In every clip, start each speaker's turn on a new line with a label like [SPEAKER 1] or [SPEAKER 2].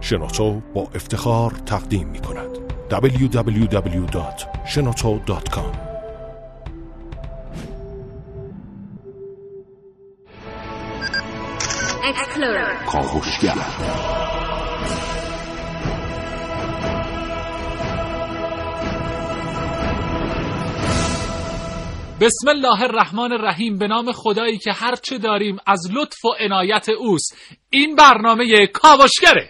[SPEAKER 1] شنوتو با افتخار تقدیم می کند. www.shenoto.com
[SPEAKER 2] کاوشگر
[SPEAKER 3] بسم الله الرحمن الرحیم به نام خدایی که هرچه داریم از لطف و عنایت اوست. این برنامه کاوشگره.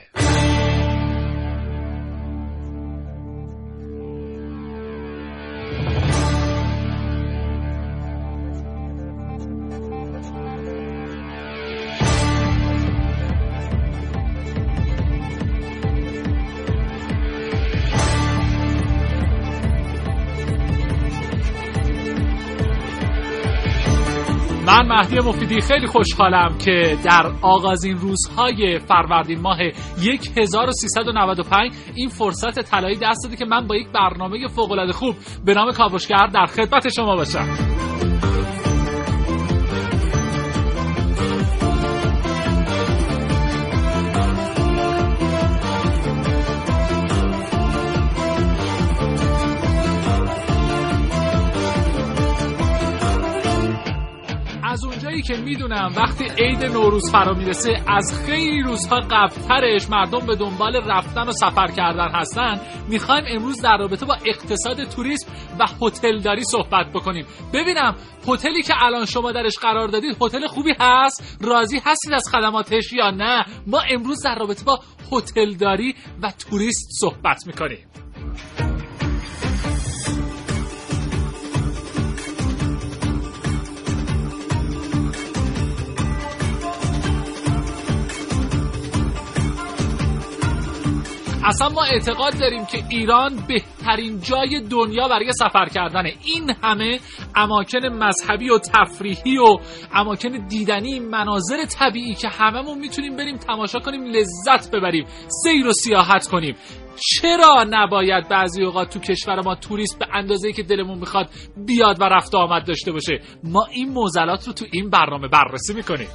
[SPEAKER 3] مهدی مفیدی خیلی خوشحالم که در آغازین روزهای فروردین ماه 1395 این فرصت طلایی دست داده که من با یک برنامه فوق‌العاده خوب به نام کاوشگر در خدمت شما باشم. اونجایی که می‌دونم وقتی عید نوروز فرا می‌رسه از خیلی روزها قبلترش مردم به دنبال رفتن و سفر کردن هستن. می‌خوایم امروز در رابطه با اقتصاد توریسم و هتلداری صحبت بکنیم. ببینم هتلی که الان شما درش قرار دادید هتل خوبی هست؟ راضی هستید از خدماتش یا نه؟ ما امروز در رابطه با هتلداری و توریست صحبت می‌کنیم. اصلا ما اعتقاد داریم که ایران بهترین جای دنیا برای سفر کردنه. این همه اماکن مذهبی و تفریحی و اماکن دیدنی مناظر طبیعی که هممون می‌تونیم بریم تماشا کنیم لذت ببریم سیر و سیاحت کنیم. چرا نباید بعضی اوقات تو کشور ما توریست به اندازه که دلمون می‌خواد بیاد و رفت آمد داشته باشه؟ ما این موزلات رو تو این برنامه بررسی می‌کنیم.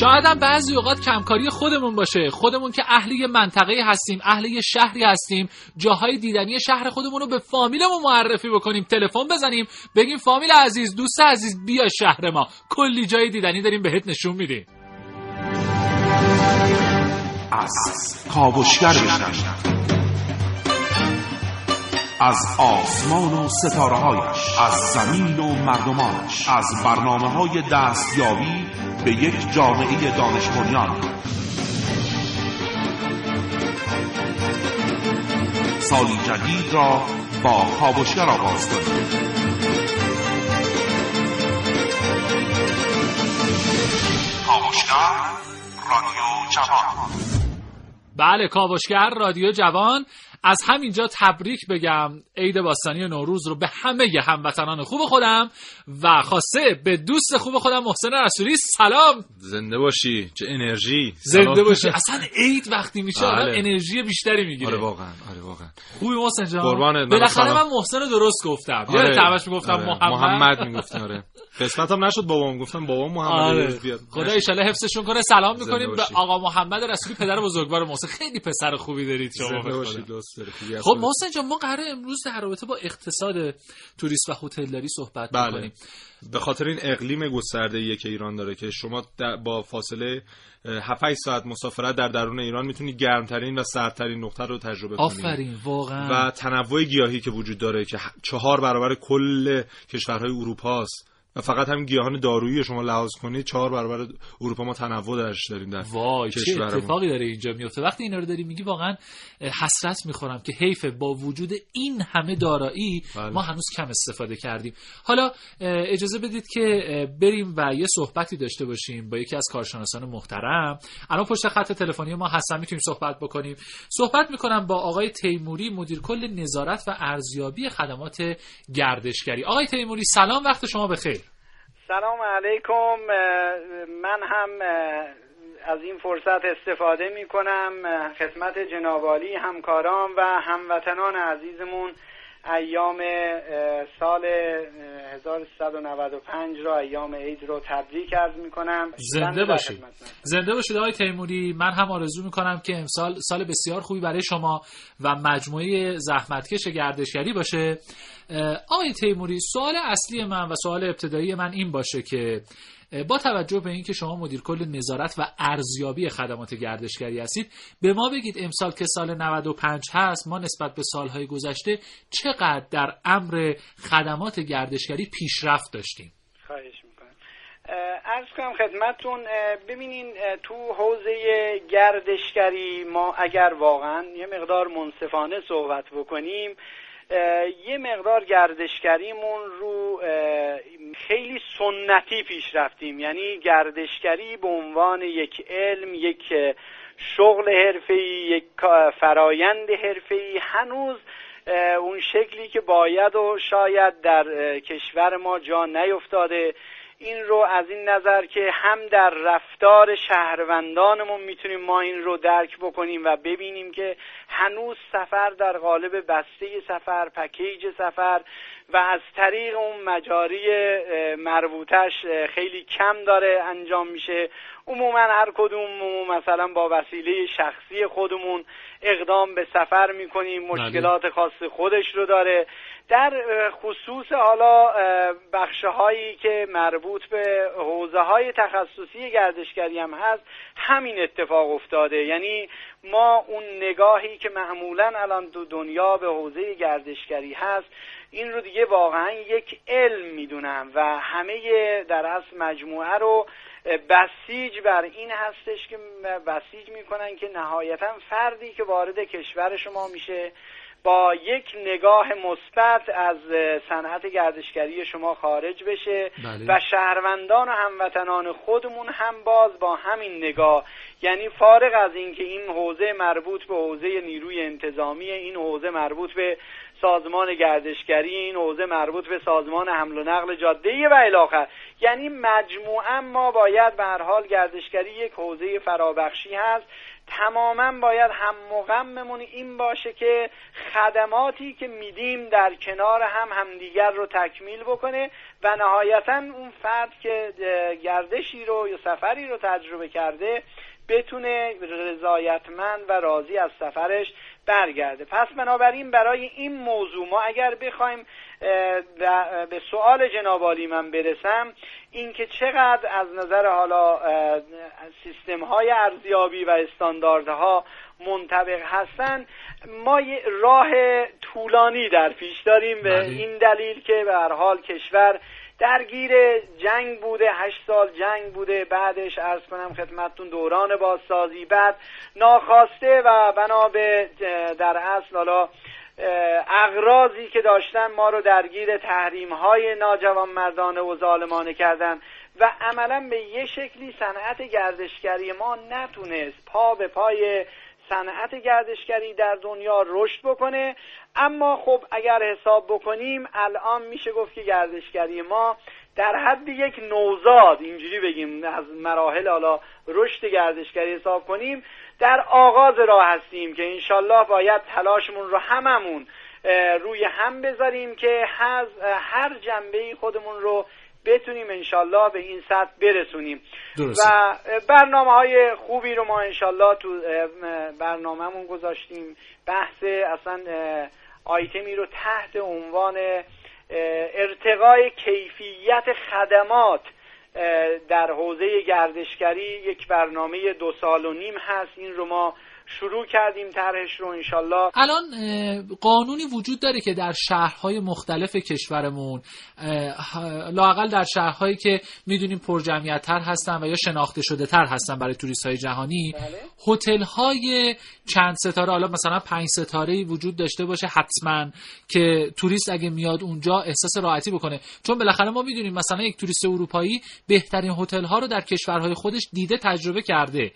[SPEAKER 3] شاید هم بعضی اوقات کمکاری خودمون باشه. خودمون که اهل یه منطقه هستیم اهل یه شهری هستیم جاهای دیدنی شهر خودمون رو به فامیلمون معرفی بکنیم تلفن بزنیم بگیم فامیل عزیز دوست عزیز بیا شهر ما. کلی جای دیدنی داریم بهت نشون میدیم.
[SPEAKER 2] از کاوشگر بشنوید از آسمان و ستاره هایش از زمین و مردمانش از برنامه های دستیابی به یک جامعه دانش بنیان. سالی جدید را با کاوشگر آغاز کنید کاوشگر رادیو جوان.
[SPEAKER 3] بله کاوشگر رادیو جوان. از همینجا تبریک بگم. عید باستانی نوروز رو به همه هموطنان خوب خودم و خاصه به دوست خوب خودم محسن رسولی سلام.
[SPEAKER 4] زنده باشی. چه انرژی.
[SPEAKER 3] زنده. باشی. اصلا عید وقتی میشه
[SPEAKER 4] بله.
[SPEAKER 3] آدم انرژی بیشتری می‌گیره.
[SPEAKER 4] آره واقعا آره واقعا.
[SPEAKER 3] خوبی محسن جان؟
[SPEAKER 4] قربانت،
[SPEAKER 3] بالاخره. من محسن رو درست گفتم.
[SPEAKER 4] آره.
[SPEAKER 3] یادت همش می‌گفتم
[SPEAKER 4] آره.
[SPEAKER 3] محمد.
[SPEAKER 4] محمد می‌گفتن آره. قسمتم نشد بابام. گفتم بابام محمد
[SPEAKER 3] آره.
[SPEAKER 4] بیاد.
[SPEAKER 3] خدا. ایشالا حفظشون کنه. سلام می‌کنیم به. آقا محمد رسولی پدر بزرگوار محسن. خیلی پسر خوبی دارید شما.
[SPEAKER 4] داری خوبی
[SPEAKER 3] خب. محسن جان ما قراره امروز در رابطه با اقتصاد توریست و هتلداری صحبت
[SPEAKER 4] بله.
[SPEAKER 3] بکنیم.
[SPEAKER 4] به خاطر این اقلیم گسترده که ایران داره که شما با فاصله 7 ساعت مسافرت در درون ایران می‌تونید گرمترین و سردترین نقطه رو تجربه کنید
[SPEAKER 3] آفرین واقعا.
[SPEAKER 4] و تنوع گیاهی که وجود داره که چهار برابر کل کشورهای اروپا است و فقط همین گیاهان دارویی رو شما لحاظ کنید چهار برابر اروپا ما تنوع درش داریم در
[SPEAKER 3] وای چه. اتفاقی داره اینجا میفته. وقتی اینا رو داری میگی واقعا حسرت می‌خورم که حیفه با وجود این همه دارایی
[SPEAKER 4] بله.
[SPEAKER 3] ما هنوز کم استفاده کردیم. حالا اجازه بدید که بریم و یه صحبتی داشته باشیم با یکی از کارشناسان محترم. الان پشت خط تلفنی ما هستن می‌تونیم صحبت بکنیم. صحبت می‌کنم با آقای تیموری مدیر کل نظارت و ارزیابی خدمات گردشگری. آقای تیموری سلام وقت شما بخیر.
[SPEAKER 5] سلام علیکم. من هم از این فرصت استفاده می کنم خدمت جنابالی همکاران و هموطنان عزیزمون. ایام سال 1395 را ایام عید رو تبریک عرض می کنم
[SPEAKER 3] زنده باشید. زنده باشید آقای تیموری. من هم آرزو می کنم که امسال سال بسیار خوبی برای شما و مجموعه زحمتکش گردشگری باشه. آقای تیموری سوال اصلی من و سوال ابتدایی من این باشه که با توجه به اینکه شما مدیر کل نظارت و ارزیابی خدمات گردشگری هستید به ما بگید امسال که سال 95 هست ما نسبت به سالهای گذشته چقدر در امر خدمات گردشگری پیشرفت داشتیم؟
[SPEAKER 5] خواهش می‌کنم. ارز کنم خدمتتون ببینین تو حوزه گردشگری ما اگر واقعا یه مقدار منصفانه صحبت بکنیم یه مقدار گردشگریمون رو خیلی سنتی پیش رفتیم. یعنی گردشگری به عنوان یک علم یک شغل حرفه‌ای یک فرایند حرفه‌ای. هنوز اون شکلی که باید و شاید در کشور ما جا نیفتاده. این رو از این نظر که هم در رفتار شهروندانمون می‌تونیم ما این رو درک بکنیم و ببینیم که هنوز سفر در قالب بسته سفر پکیج سفر و از طریق اون مجاری مربوطش خیلی کم داره انجام میشه. عموما هر کدوم مثلا با وسیله شخصی خودمون اقدام به سفر می‌کنیم بله. مشکلات خاص خودش رو داره. در خصوص حالا بخشه هایی که مربوط به حوزه های تخصصی گردشگری هم هست همین اتفاق افتاده. یعنی ما اون نگاهی که معمولا الان دو دنیا به حوزه گردشگری هست این رو دیگه واقعا یک علم می‌دونم و همه در اصل مجموعه رو بسیج بر این هستش که بسیج می‌کنن که نهایتا فردی که وارد کشور شما میشه با یک نگاه مثبت از صنعت گردشگری شما خارج بشه بله. و شهروندان و هموطنان خودمون هم باز با همین نگاه یعنی فارغ از اینکه این حوزه مربوط به حوزه نیروی انتظامی این حوزه مربوط به سازمان گردشگری این حوزه مربوط به سازمان حمل و نقل جاده و الاخر یعنی مجموعا ما باید به هر حال گردشگری یک حوزه فرابخشی هست تماما باید هم مغممون این باشه که خدماتی که میدیم در کنار هم همدیگر رو تکمیل بکنه و نهایتا اون فرد که گردشی رو یا سفری رو تجربه کرده بتونه رضایتمند و راضی از سفرش برگرده. پس بنابراین برای این موضوع ما اگر بخوایم به سوال جنابالی من برسم اینکه چقدر از نظر حالا سیستم های ارزیابی و استانداردها منطبق هستن ما یه راه طولانی در پیش داریم به بله. این دلیل که به هر حال کشور درگیر جنگ بوده هشت سال جنگ بوده بعدش ارز کنم خدمتتون دوران بازسازی بعد ناخواسته و بنا به در اصل حالا اغراضی که داشتن ما رو درگیر تحریم های ناجوان مردانه و ظالمانه کردن و عملا به یه شکلی صنعت گردشگری ما نتونست پا به پای صنعت گردشگری در دنیا رشد بکنه. اما خب اگر حساب بکنیم الان میشه گفت که گردشگری ما در حد یک نوزاد اینجوری بگیم از مراحل حالا رشد گردشگری حساب کنیم در آغاز راه هستیم که انشالله باید تلاشمون رو هممون روی هم بذاریم که هر جنبه خودمون رو بتونیم انشالله به این سطح برسونیم. و برنامه های خوبی رو ما انشالله تو برنامهمون گذاشتیم. بحث اصلا آیتمی رو تحت عنوان ارتقای کیفیت خدمات در حوزه گردشگری یک برنامه دو سال و نیم هست. این رو ما شروع کردیم طرحش رو انشالله.
[SPEAKER 3] الان قانونی وجود داره که در شهرهای مختلف کشورمون لاقل در شهرهایی که می‌دونیم پر جمعیت تر هستن و یا شناخته شده تر هستن برای توریست های جهانی بله. هتل های چند ستاره حالا مثلا پنج ستاره وجود داشته باشه حتما که توریست اگه میاد اونجا احساس راحتی بکنه. چون بالاخره ما می‌دونیم مثلا یک توریست اروپایی بهترین هتل ها رو در کشورهای خودش دیده تجربه کرده.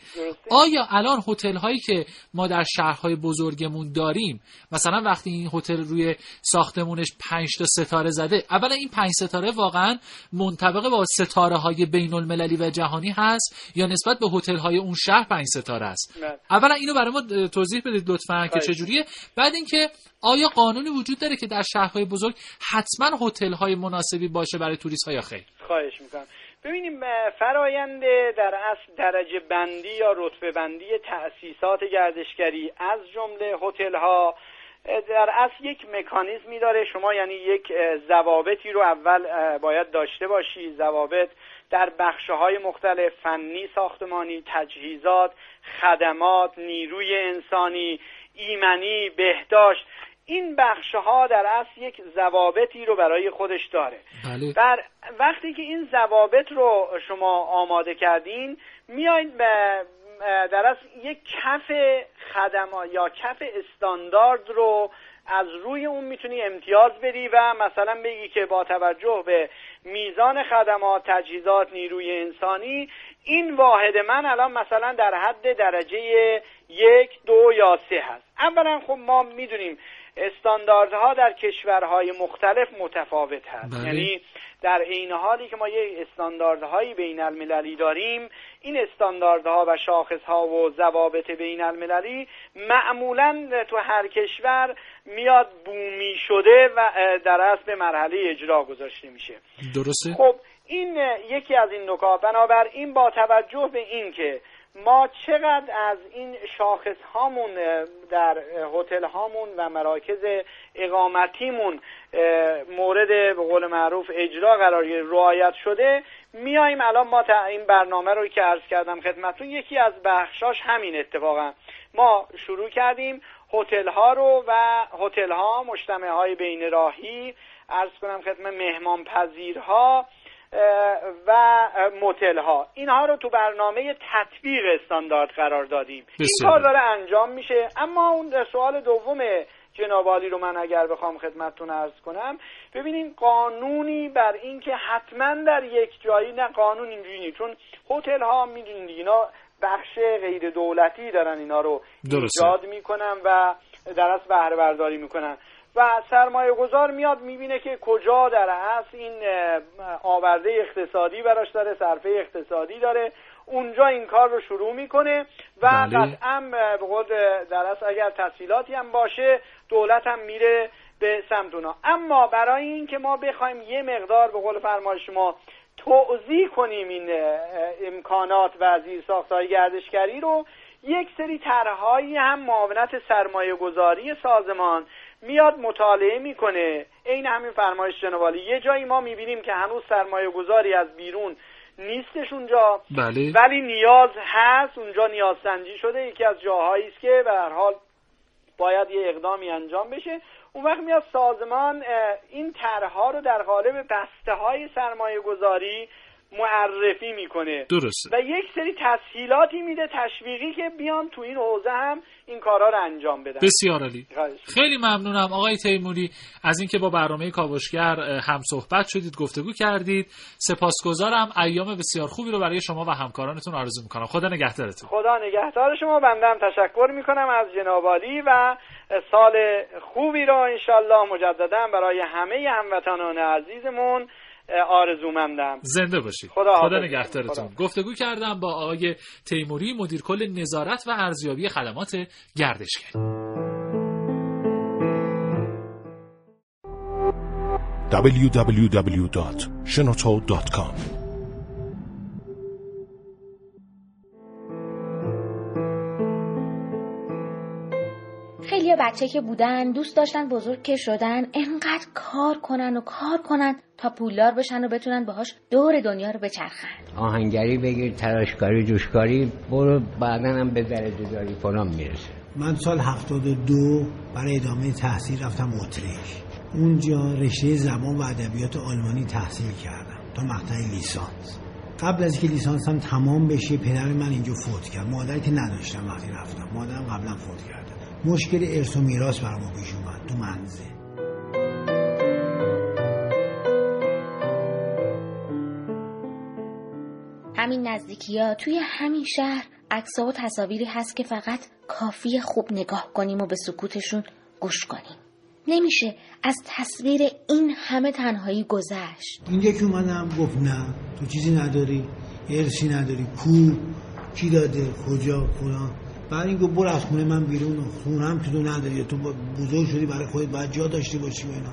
[SPEAKER 3] آیا الان هتل هایی که که ما در شهرهای بزرگمون داریم. مثلا وقتی این هتل روی ساختمونش پنج تا ستاره زده اولا این پنج ستاره واقعا منطبق با ستاره های بین المللی و جهانی هست یا نسبت به هتل های اون شهر پنج ستاره است.
[SPEAKER 5] بله.
[SPEAKER 3] اولا اینو برای ما توضیح بدید لطفا که. چجوریه. بعد اینکه آیا قانونی وجود داره که در شهرهای بزرگ حتما هتل های مناسبی باشه برای توریست ها یا خیر؟
[SPEAKER 5] خواهش می‌کنم. ببینیم فرایند در اصل درجه بندی یا رتبه بندی تأسیسات گردشگری از جمله هتل ها در اصل یک مکانیزمی داره. شما یعنی یک اه، ضوابطی رو اول باید داشته باشی. ضوابط در بخشه های مختلف فنی ساختمانی تجهیزات خدمات نیروی انسانی ایمنی بهداشت. این بخشه ها در اصل یک ضوابطی رو برای خودش داره.
[SPEAKER 3] بله.
[SPEAKER 5] بر وقتی که این ضوابط رو شما آماده کردین میایید به در اصل یک کف خدمات یا کف استاندارد رو از روی اون می‌تونی امتیاز بدی و مثلا بگی که با توجه به میزان خدمات تجهیزات نیروی انسانی این واحد من الان مثلا در حد درجه یک دو یا سه هست. اولا خب ما می‌دونیم استانداردها در کشورهای مختلف متفاوت هست.
[SPEAKER 3] بله.
[SPEAKER 5] یعنی در عین حالی که ما یک استانداردهایی بین المللی داریم این استانداردها و شاخصها و ضوابط بین المللی معمولا تو هر کشور میاد بومی شده و در اصل به مرحله اجرا گذاشته میشه.
[SPEAKER 3] درسته؟
[SPEAKER 5] خب این یکی از این نکات بنابراین با توجه به این که ما چقدر از این شاخص هامون در هتل هامون و مراکز اقامتیمون مورد به قول معروف اجرا قرار رعایت شده میایم الان ما این برنامه رو که عرض کردم خدمتتون یکی از بخشاش همین اتفاقا. ما شروع کردیم هتل ها رو و هتل ها مجتمع های بین راهی عرض کنم خدمت مهمان پذیرها و موتل ها اینها رو تو برنامه تطبیق استاندارد قرار دادیم. این کار. داره انجام میشه. اما اون سوال دوم جناب عالی رو من اگر بخوام خدمتتون عرض کنم ببینین قانونی بر این که حتما در یک جایی نه قانون اینجوری نیست. چون هتل ها می‌دونین دیگه اینا بخش غیر دولتی دارن اینا رو
[SPEAKER 3] درسته.
[SPEAKER 5] ایجاد می‌کنن و در اصل بهره برداری می‌کنن. و سرمایه گذار میاد می‌بینه که کجا در اصل این آورده اقتصادی براش داره صرفه اقتصادی داره اونجا این کار رو شروع می‌کنه و
[SPEAKER 3] بله.
[SPEAKER 5] قطعا به قول در اصل اگر تسهیلاتی هم باشه دولت هم میره به سمت اونا اما برای اینکه ما بخوایم یه مقدار به قول فرمای شما توضیح کنیم این امکانات و زیرساختهای گردشگری رو یک سری طرحهایی هم معاونت سرمایه گذاری سازمان میاد مطالعه می‌کنه. عین همین فرمایش جنوالی یه جایی ما می‌بینیم که هنوز سرمایه گذاری از بیرون نیستش اونجا.
[SPEAKER 3] بله.
[SPEAKER 5] ولی نیاز هست. اونجا نیاز سنجی شده. یکی از جاهایی است که به هر حال باید یه اقدامی انجام بشه. اون وقت میاد سازمان این طرحها رو در قالب بسته های سرمایه گذاری معرفی می‌کنه.
[SPEAKER 3] درسته.
[SPEAKER 5] و یک سری تسهیلاتی میده تشویقی که بیان تو این حوزه هم این کارا رو انجام بدن.
[SPEAKER 3] بسیار عالی. خیلی ممنونم. آقای تیموری از اینکه با برنامه کاوشگر هم صحبت شدید گفتگو کردید. سپاسگزارم. ایام بسیار خوبی رو برای شما و همکارانتون آرزو می‌کنم. خدا نگهدارتون.
[SPEAKER 5] خدا نگهدار شما. بندم تشکر می‌کنم از جناب و سال خوبی رو انشالله مجددا برای همه هموطنان عزیزمون آرزومندم
[SPEAKER 3] زنده باشید
[SPEAKER 5] خدا
[SPEAKER 3] خدا. نگهدارتون
[SPEAKER 5] خدا.
[SPEAKER 3] گفتگو کردم با آقای تیموری مدیر کل نظارت و ارزیابی خدمات گردشگری
[SPEAKER 1] www.shenoto.com
[SPEAKER 6] بچه که بودن دوست داشتن بزرگ که شدن انقدر کار کنن و کار کنن تا پولدار بشن و بتونن باهاش دور دنیا رو بچرخن.
[SPEAKER 7] آهنگری بگیر تراشکاری جوشکاری برو بعدا هم به درجه داری فلان می‌رسه.
[SPEAKER 8] من سال 72 برای ادامه تحصیل رفتم اتریش. اونجا رشته زبان و ادبیات آلمانی تحصیل کردم تا مقطع لیسانس. قبل از که لیسانسم تمام بشه پدر من اینجا فوت کرد. مادری که نداشتم وقتی رفتم. مادرم قبلا فوت کرده. مشکل ارث و میراث برام پیش اومد تو منزل
[SPEAKER 6] همین نزدیکی ها توی همین شهر عکس و تصاویری هست که فقط کافی خوب نگاه کنیم و به سکوتشون گوش کنیم. نمیشه از تصویر این همه تنهایی گذشت.
[SPEAKER 8] اینجا که اومدم گفت نه تو چیزی نداری ارسی نداری کو کی داده کجا فلان. بعد این گفت برو از خونه من بیرون خونه هم که تو نداری تو بزرگ شدی برای خودت باید جا داشته باشی و اینا.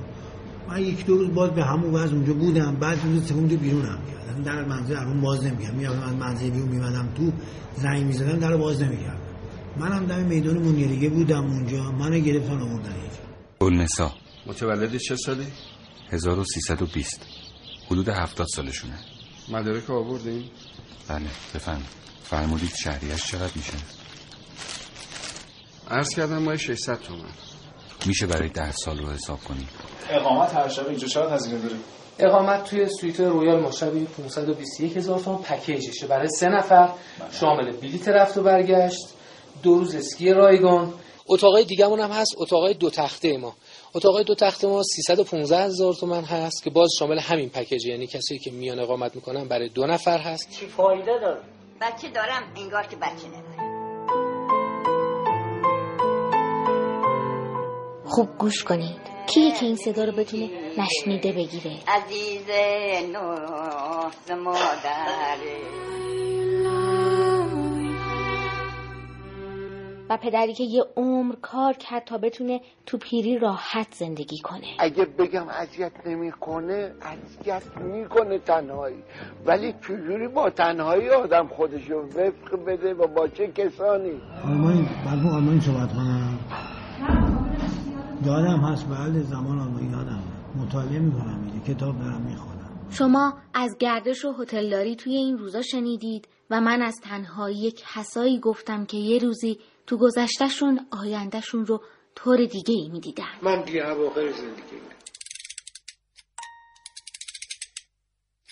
[SPEAKER 8] من یک دو روز باز به همون وضع اونجا بودم بعد روز سوم بیرونم کردم در منزل اون باز نمی‌کردم میام از منزل بیرون میمدم تو زنگ می‌زدم در باز نمی‌کردم. منم دم میدان منیریگه بودم اونجا منو گرفتن آوردن اینجا.
[SPEAKER 9] گلنسا
[SPEAKER 10] متولد چه سالی؟
[SPEAKER 9] 1320 حدود 70 سالشونه.
[SPEAKER 10] مدارک آوردین؟
[SPEAKER 9] بله بفهم فرمودید شهریش چقدر میشه؟
[SPEAKER 10] عرض کردم مای 600 تومن.
[SPEAKER 9] میشه برای ده سال رو حساب کنی.
[SPEAKER 11] اقامت هر شب اینجا چقدر هزینه داره
[SPEAKER 12] اقامت توی سویت royal مشابه 521 هزار تومان پکیجشه. برای سه نفر شامل بلیت رفت و برگشت دو روز اسکی رایگان. اتاقای دیگه‌مون هم هست اتاقای دو تخته ما. اتاقای دو تخته ما 315 هزار تومن هست که باز شامل همین پکیج یعنی کسی که میان اقامت می‌کنن برای دو نفر هست.
[SPEAKER 13] چی فایده داره؟ بچه دارم انگار که بچه ندارم
[SPEAKER 6] خوب گوش کنید. کیه که این صدا رو بتونه نشنیده بگیره؟
[SPEAKER 13] عزیز نوز مادر.
[SPEAKER 6] و پدری که یه عمر کار کرد تا بتونه تو پیری راحت زندگی کنه.
[SPEAKER 14] اگه بگم اذیت نمی‌کنه اذیت می‌کنه تنهایی. ولی چجوری با تنهایی آدم خودشو وفق بده و با چه کسانی؟
[SPEAKER 8] آلمانی آلمانی صحبت کنم یادم هست بله زمان آلمانی یادم مطالعه می‌کنم میده کتاب دارم می‌خونم.
[SPEAKER 6] شما از گردش و هتلداری توی این روزا شنیدید و من از تنهایی کسایی گفتم که یه روزی تو گذشتهشون آیندهشون رو طور دیگه ای می دیدن
[SPEAKER 14] من دیگه اواخر زندگی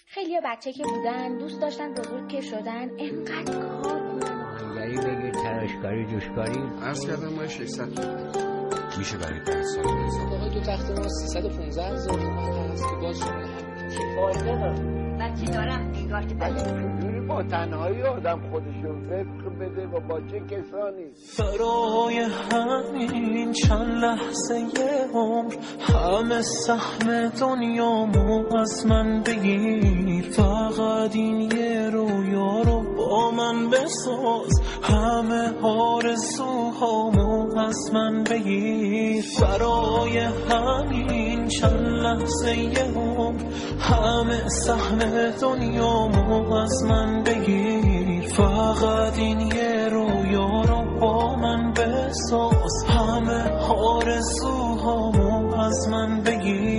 [SPEAKER 6] خیلی بچه که بودن دوست داشتن بزرگ که شدن انقدر کار کنن.
[SPEAKER 7] بگیر تراشکاری جوشکاری.
[SPEAKER 10] عرض کردم مای 600
[SPEAKER 9] میشه برای ده سال
[SPEAKER 12] اتاقای دو تخته ما 315 هزار تومن هست که باز همین
[SPEAKER 13] چی فایده داره بچه دارم؟ انگار که
[SPEAKER 14] با تنهایی آدم خودشو وفق بده و با چه کسانی؟
[SPEAKER 15] برای همین چند لحظه یه عمر همه سهم دنیامو از من بگیر. فقط این یه رویا رو با من بساز. همه آرزوهامو از من بگیر. برای همین چند لحظه یه عمر همه سهم دنیامو از من بگیر. فقط این یه رویا رو با من بساز. همه آرزوهامو از من بگیر.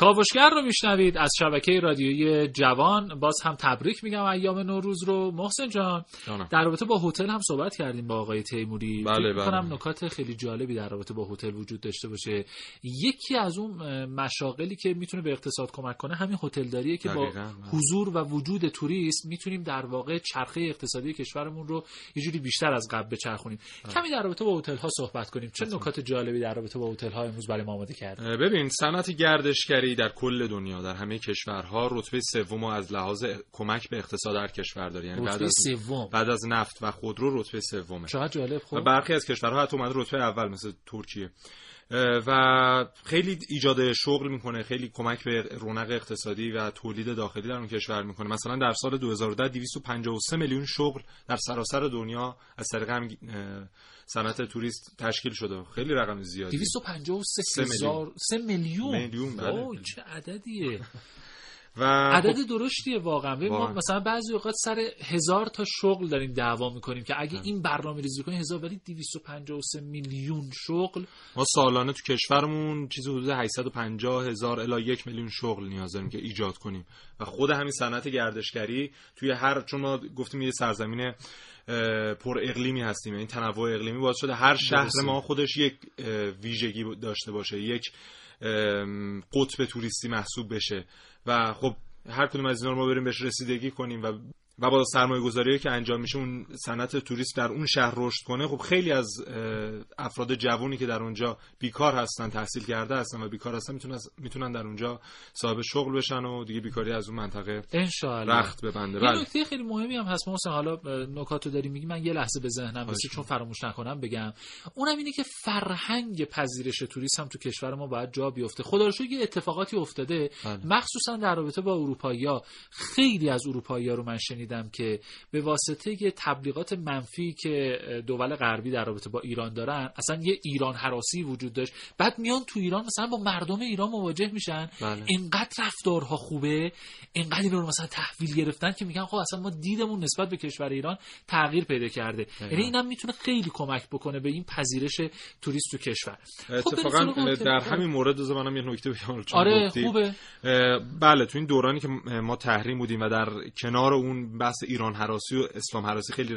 [SPEAKER 3] کاوشگر رو میشنوید از شبکه رادیویی جوان. باز هم تبریک میگم ایام نوروز رو. محسن جان
[SPEAKER 4] جانم.
[SPEAKER 3] در رابطه با هتل هم صحبت کردیم با آقای تیموری.
[SPEAKER 4] بله، بله.
[SPEAKER 3] نکات خیلی جالبی در رابطه با هتل وجود داشته باشه. یکی از اون اه، مشاغلی که می‌تونه به اقتصاد کمک کنه همین هتلداریه که با
[SPEAKER 4] دقیقاً، بله.
[SPEAKER 3] حضور و وجود توریست می‌تونیم در واقع چرخه اقتصادی کشورمون رو یه جوری بیشتر از قبل بچرخونیم. کمی در رابطه با هتل ها صحبت کنیم. چه نکات جالبی در رابطه با هتل ها امروز برای ما آماده کرد
[SPEAKER 4] ببین صنعت گردشگری در کل دنیا در همه کشورها رتبه سوم از لحاظ کمک به اقتصاد هر کشور داره. یعنی بعد
[SPEAKER 3] رتبه
[SPEAKER 4] از
[SPEAKER 3] سوم.
[SPEAKER 4] بعد از نفت و خودرو رتبه سومه.
[SPEAKER 3] چقدر جالب
[SPEAKER 4] و
[SPEAKER 3] خب
[SPEAKER 4] برخی از کشورها حتی اومده رتبه اول مثل ترکیه. و خیلی ایجاد شغل می‌کنه خیلی کمک به رونق اقتصادی و تولید داخلی در اون کشور می‌کنه. مثلا در سال 2010 253 میلیون شغل در سراسر دنیا از طریق هم صنعت توریست تشکیل شده. خیلی رقم زیادی.
[SPEAKER 3] 253
[SPEAKER 4] سه میلیون.
[SPEAKER 3] هزار 3 میلیون.
[SPEAKER 4] میلیون، بله.
[SPEAKER 3] وای، چه عددیه.
[SPEAKER 4] و
[SPEAKER 3] عدد
[SPEAKER 4] خب،
[SPEAKER 3] درشتیه واقعا. ما. مثلا بعضی اوقات سر هزار تا شغل داریم دعوا می‌کنیم که اگه این برنامه ریزی کنیم هزار ولی 253 میلیون شغل.
[SPEAKER 4] ما سالانه تو کشورمون چیزی حدود 850 هزار الی یک میلیون شغل نیاز داریم که ایجاد کنیم. و خود همین صنعت گردشگری توی هر چون ما گفتیم یه سرزمین پر اقلیمی هستیم یعنی تنوع اقلیمی باعث شده هر شهر
[SPEAKER 3] درسته.
[SPEAKER 4] ما خودش یک ویژگی داشته باشه یک قطب توریستی محسوب بشه و خب هر کدوم از اینا رو ما بریم بهش رسیدگی کنیم و و با سرمایه گذاری که انجام میشه اون صنعت توریست در اون شهر رشد کنه خب خیلی از افراد جوونی که در اونجا بیکار هستن تحصیل کرده هستن و بیکار هستن می‌تونن می‌تونن در اونجا صاحب شغل بشن و دیگه بیکاری از اون منطقه
[SPEAKER 3] انشالله
[SPEAKER 4] رخت ببنده.
[SPEAKER 3] یه
[SPEAKER 4] بله.
[SPEAKER 3] نکته خیلی مهمی هم هست محسن. حالا نکاتو داری میگی من یه لحظه به ذهنم رسید چون فراموش نکنم بگم. اونم اینه که فرهنگ پذیرش توریست هم تو کشور ما باید جا بیفته. خدا رو یه اتفاقاتی افتاده.
[SPEAKER 4] بله.
[SPEAKER 3] مخصوصا در رابطه با اروپایی‌ها. خیلی از اروپایی‌ها رو من شنیدم که به واسطه یه تبلیغات منفی که دول غربی در رابطه با ایران دارن اصلا یه ایران حراسی وجود داشت. بعد میان تو ایران مثلا با مردم ایران مواجه میشن.
[SPEAKER 4] بله.
[SPEAKER 3] اینقدر رفتارها خوبه اینقدر اینا رو مثلا تحویل گرفتن که میگن خب اصلا ما دیدمون نسبت به کشور ایران تغییر پیدا کرده. یعنی اینم می‌تونه خیلی کمک بکنه به این پذیرش توریست تو کشور. خب
[SPEAKER 4] اتفاقا
[SPEAKER 3] هتل.
[SPEAKER 4] در همین مورد دوز منم یه نکته بگم
[SPEAKER 3] آره. خوبه.
[SPEAKER 4] بله تو این دورانی که ما تحریم بودیم و در کنار اون بحث ایران حراسی و اسلام حراسی خیلی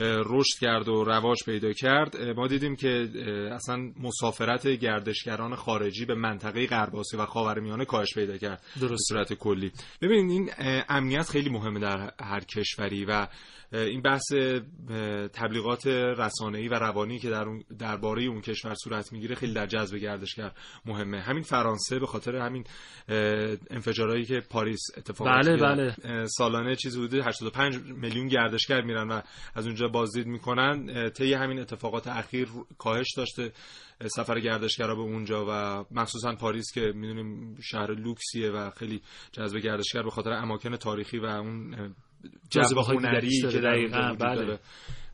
[SPEAKER 4] رشد کرد و رواج پیدا کرد ما دیدیم که اصلا مسافرت گردشگران خارجی به منطقه غرب آسیا و خاورمیانه کاهش پیدا کرد
[SPEAKER 3] درست.
[SPEAKER 4] صورت کلی ببینید این امنیت خیلی مهمه در هر کشوری و این بحث تبلیغات رسانه‌ای و روانی که در اون درباره اون کشور صورت می‌گیره خیلی در جذب گردشگر مهمه. همین فرانسه به خاطر همین انفجارهایی که پاریس اتفاق
[SPEAKER 3] بله، بله.
[SPEAKER 4] سالانه چیزی حدود 85 میلیون گردشگر میرن و از اونجا بازدید می‌کنن. طی همین اتفاقات اخیر کاهش داشته سفر گردشگرها به اونجا و مخصوصا پاریس که می‌دونیم شهر لوکسیه و خیلی جذب گردشگر به خاطر اماکن تاریخی و اون
[SPEAKER 3] جاذبه‌های
[SPEAKER 4] هنری که
[SPEAKER 3] دقیقاً، بله.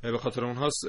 [SPEAKER 4] به خاطر اونهاست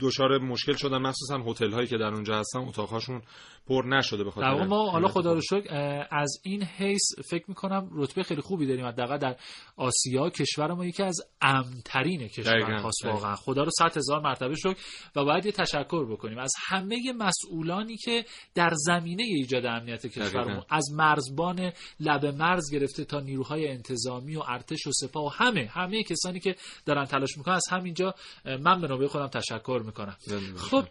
[SPEAKER 4] دچار مشکل شدن مخصوصا هتل هایی که در اونجا هستن اتاقهاشون پر نشده به خاطر
[SPEAKER 3] ما حالا خدا رو. شکر از این حیث فکر می‌کنم رتبه خیلی خوبی داریم حداقل در آسیا کشور ما یکی از امنترین کشور هاست. واقعا خدا رو صد هزار مرتبه شکر و باید یه تشکر بکنیم از همه مسئولانی که در زمینه ایجاد امنیت کشورمون. از مرزبان لب مرز گرفته تا نیروهای انتظامی و ارتش و سپاه و همه همه کسانی که دارن تلاش می‌کنن از همینجا من به نوبه خودم تشکر می‌کنم خب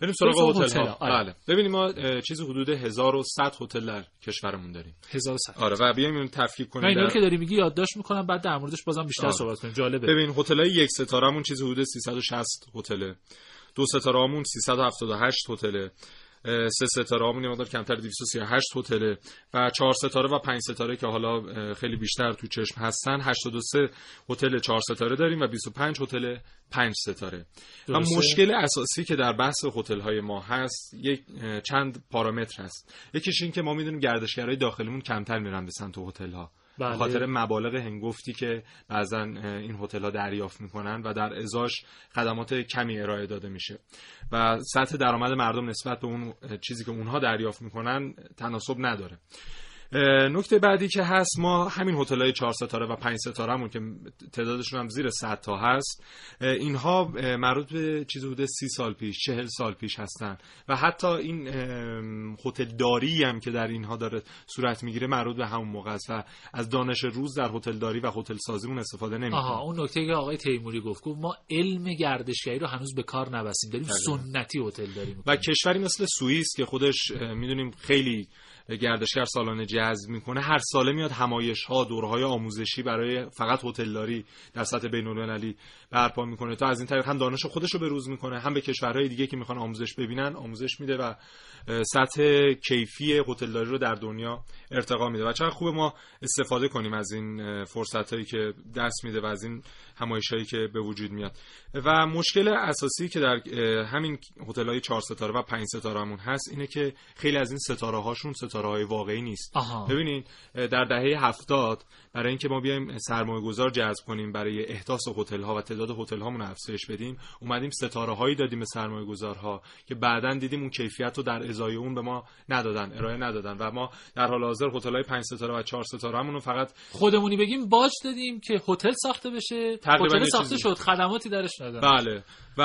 [SPEAKER 4] بریم سراغ هتل
[SPEAKER 3] آره.
[SPEAKER 4] بله ببینیم ما اه، چیزی حدود 1100 هتل در کشورمون داریم.
[SPEAKER 3] 1100
[SPEAKER 4] آره و بیایم اینو تفکیک
[SPEAKER 3] من
[SPEAKER 4] کنیم
[SPEAKER 3] اینا رو
[SPEAKER 4] در-
[SPEAKER 3] که داری میگی یادداشت می‌کنم بعد در موردش بازم بیشتر. صحبت کنیم. جالبه.
[SPEAKER 4] ببین هتل های یک ستارهمون چیزی حدود 360 هتله. دو ستاره همون 378 هتله. سه ستاره همون مقدار کمتر 238 هتله و چهار ستاره و پنج ستاره که حالا خیلی بیشتر تو چشم هستن. 83 هتل چهار ستاره داریم و 25 هتل پنج ستاره. و
[SPEAKER 3] درسته.
[SPEAKER 4] مشکل اساسی که در بحث هتل های ما هست یک چند پارامتر هست. یکیش این که ما می‌دونیم گردشگرای داخلیمون کمتر میرن به سمت هتل ها
[SPEAKER 3] بله.
[SPEAKER 4] به خاطر مبالغ هنگفتی که بعضا این هتل ها دریافت می‌کنن و در ازاش خدمات کمی ارائه داده میشه و سطح درآمد مردم نسبت به اون چیزی که اونها دریافت می‌کنن تناسب نداره نکته بعدی که هست ما همین هتل های چهار ستاره و پنج ستاره همون که تعدادشون هم زیر 100 تا هست اینها مربوط به چیزی حدود سی سال پیش چهل سال پیش هستن. و حتی این هتل داری هم که در اینها داره صورت می‌گیره مربوط به همون موقع است و از دانش روز در هتل داری و هتل سازیمون استفاده نمی‌کنه.
[SPEAKER 3] آها اون نکته که آقای تیموری گفت گفت ما علم گردشگری رو هنوز به کار نبستیم داریم
[SPEAKER 4] دقیقاً.
[SPEAKER 3] سنتی هتل داریم
[SPEAKER 4] و کشوری مثل سوئیس که خودش می‌دونیم خیلی گردشگر سالانه جذب می‌کنه هر ساله میاد همایش ها دورهای آموزشی برای فقط هتلداری در سطح بین المللی برپا می‌کنه تا از این طریق هم دانش خودش رو بروز می‌کنه هم به کشورهای دیگه که می‌خوان آموزش ببینن آموزش میده و سطح کیفی هتلداری رو در دنیا ارتقا میده. و چقدر خوب ما استفاده کنیم از این فرصت هایی که دست میده و از این همایش هایی که به وجود میاد. و مشکل اساسی که در همین هتل های چهار ستاره و پنج ستاره همون هست اینه که خیلی از این ستاره هاشون ستاره های واقعی نیست.
[SPEAKER 3] آها.
[SPEAKER 4] ببینید در دهه هفتاد برای اینکه ما بیایم سرمایه گذار جذب کنیم برای احداث هتل ها و تعداد هتل هامون افزایش بدیم اومدیم ستاره هایی دادیم به سرمایه گذارها که بعدا دیدیم اون کیفیت رو در ازای اون به ما ندادن ارائه ندادن. و ما در حال حاضر هتل های پنج ستاره و چهار ستاره همون رو فقط
[SPEAKER 3] خودمونی بگیم باج دادیم که هتل ساخته بشه. هتل ساخته. شد خدماتی درش ندارن.
[SPEAKER 4] بله. و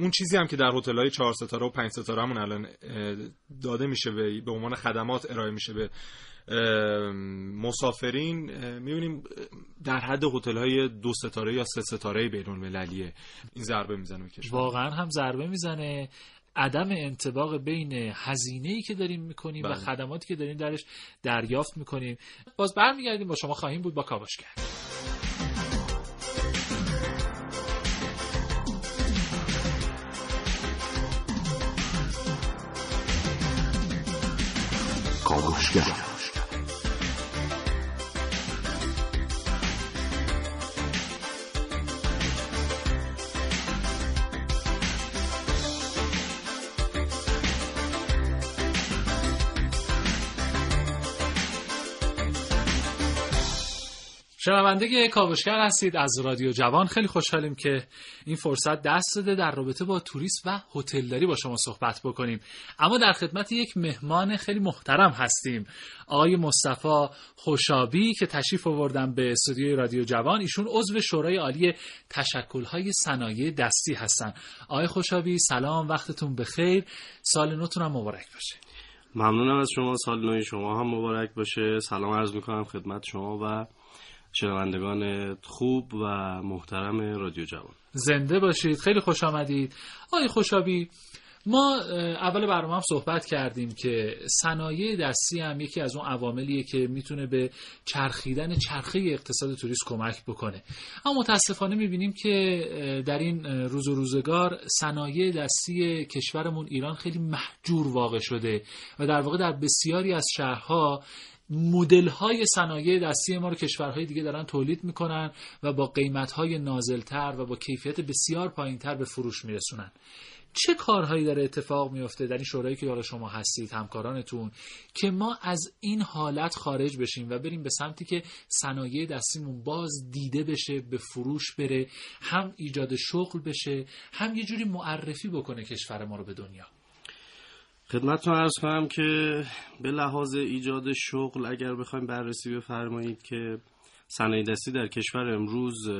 [SPEAKER 4] اون چیزی هم که در هتل های چهار ستاره و پنج ستاره همون الان داده میشه به به عنوان خدمات ارائه میشه به مسافرین می‌بینیم در حد هتل های دو ستاره یا سه ستاره بین المللیه این ضربه می‌زنه به کشور.
[SPEAKER 3] واقعا هم ضربه می‌زنه. عدم انطباق بین هزینه ای که داریم می‌کنیم و
[SPEAKER 4] بله.
[SPEAKER 3] خدماتی که داریم درش دریافت می‌کنیم. باز برمیگردیم. با شما خواهیم بود با کاوشگر.
[SPEAKER 2] کاوشگر
[SPEAKER 3] شنونده کاوشگر هستید. از رادیو جوان خیلی خوشحالیم که این فرصت دست داده در رابطه با توریست و هتلداری با شما صحبت بکنیم. اما در خدمت یک مهمان خیلی محترم هستیم. آقای مصطفی خوشابی که تشریف آوردن به استودیوی رادیو جوان. ایشون عضو شورای عالی تشکل‌های صنایع دستی هستن. آقای خوشابی سلام وقتتون بخیر. سال نوتون هم مبارک باشه.
[SPEAKER 16] ممنونم از شما. سال نوی شما هم مبارک باشه. سلام عرض می‌کنم خدمت شما و شنوندگان خوب و محترم رادیو جوان.
[SPEAKER 3] زنده باشید. خیلی خوش آمدید. آقای خوشابی ما اول برنامه هم صحبت کردیم که صنایع دستی هم یکی از اون عواملیه که می‌تونه به چرخیدن چرخه اقتصاد توریست کمک بکنه. اما متاسفانه می‌بینیم که در این روز و روزگار صنایع دستی کشورمون ایران خیلی محجور واقع شده و در واقع در بسیاری از شهرها مدل های صنایع دستی ما رو کشورهای دیگه دارن تولید می‌کنن و با قیمت های نازلتر و با کیفیت بسیار پایینتر به فروش میرسونن. چه کارهایی داره اتفاق میفته در این شورایی که حالا شما هستید همکارانتون که ما از این حالت خارج بشیم و بریم به سمتی که صنایع دستیمون باز دیده بشه به فروش بره هم ایجاد شغل بشه هم یه جوری معرفی بکنه کشور ما رو به دنیا؟
[SPEAKER 16] خدمتتون ارز کنم که به لحاظ ایجاد شغل اگر بخوایم بررسی بفرمایید که صنایع دستی در کشور امروز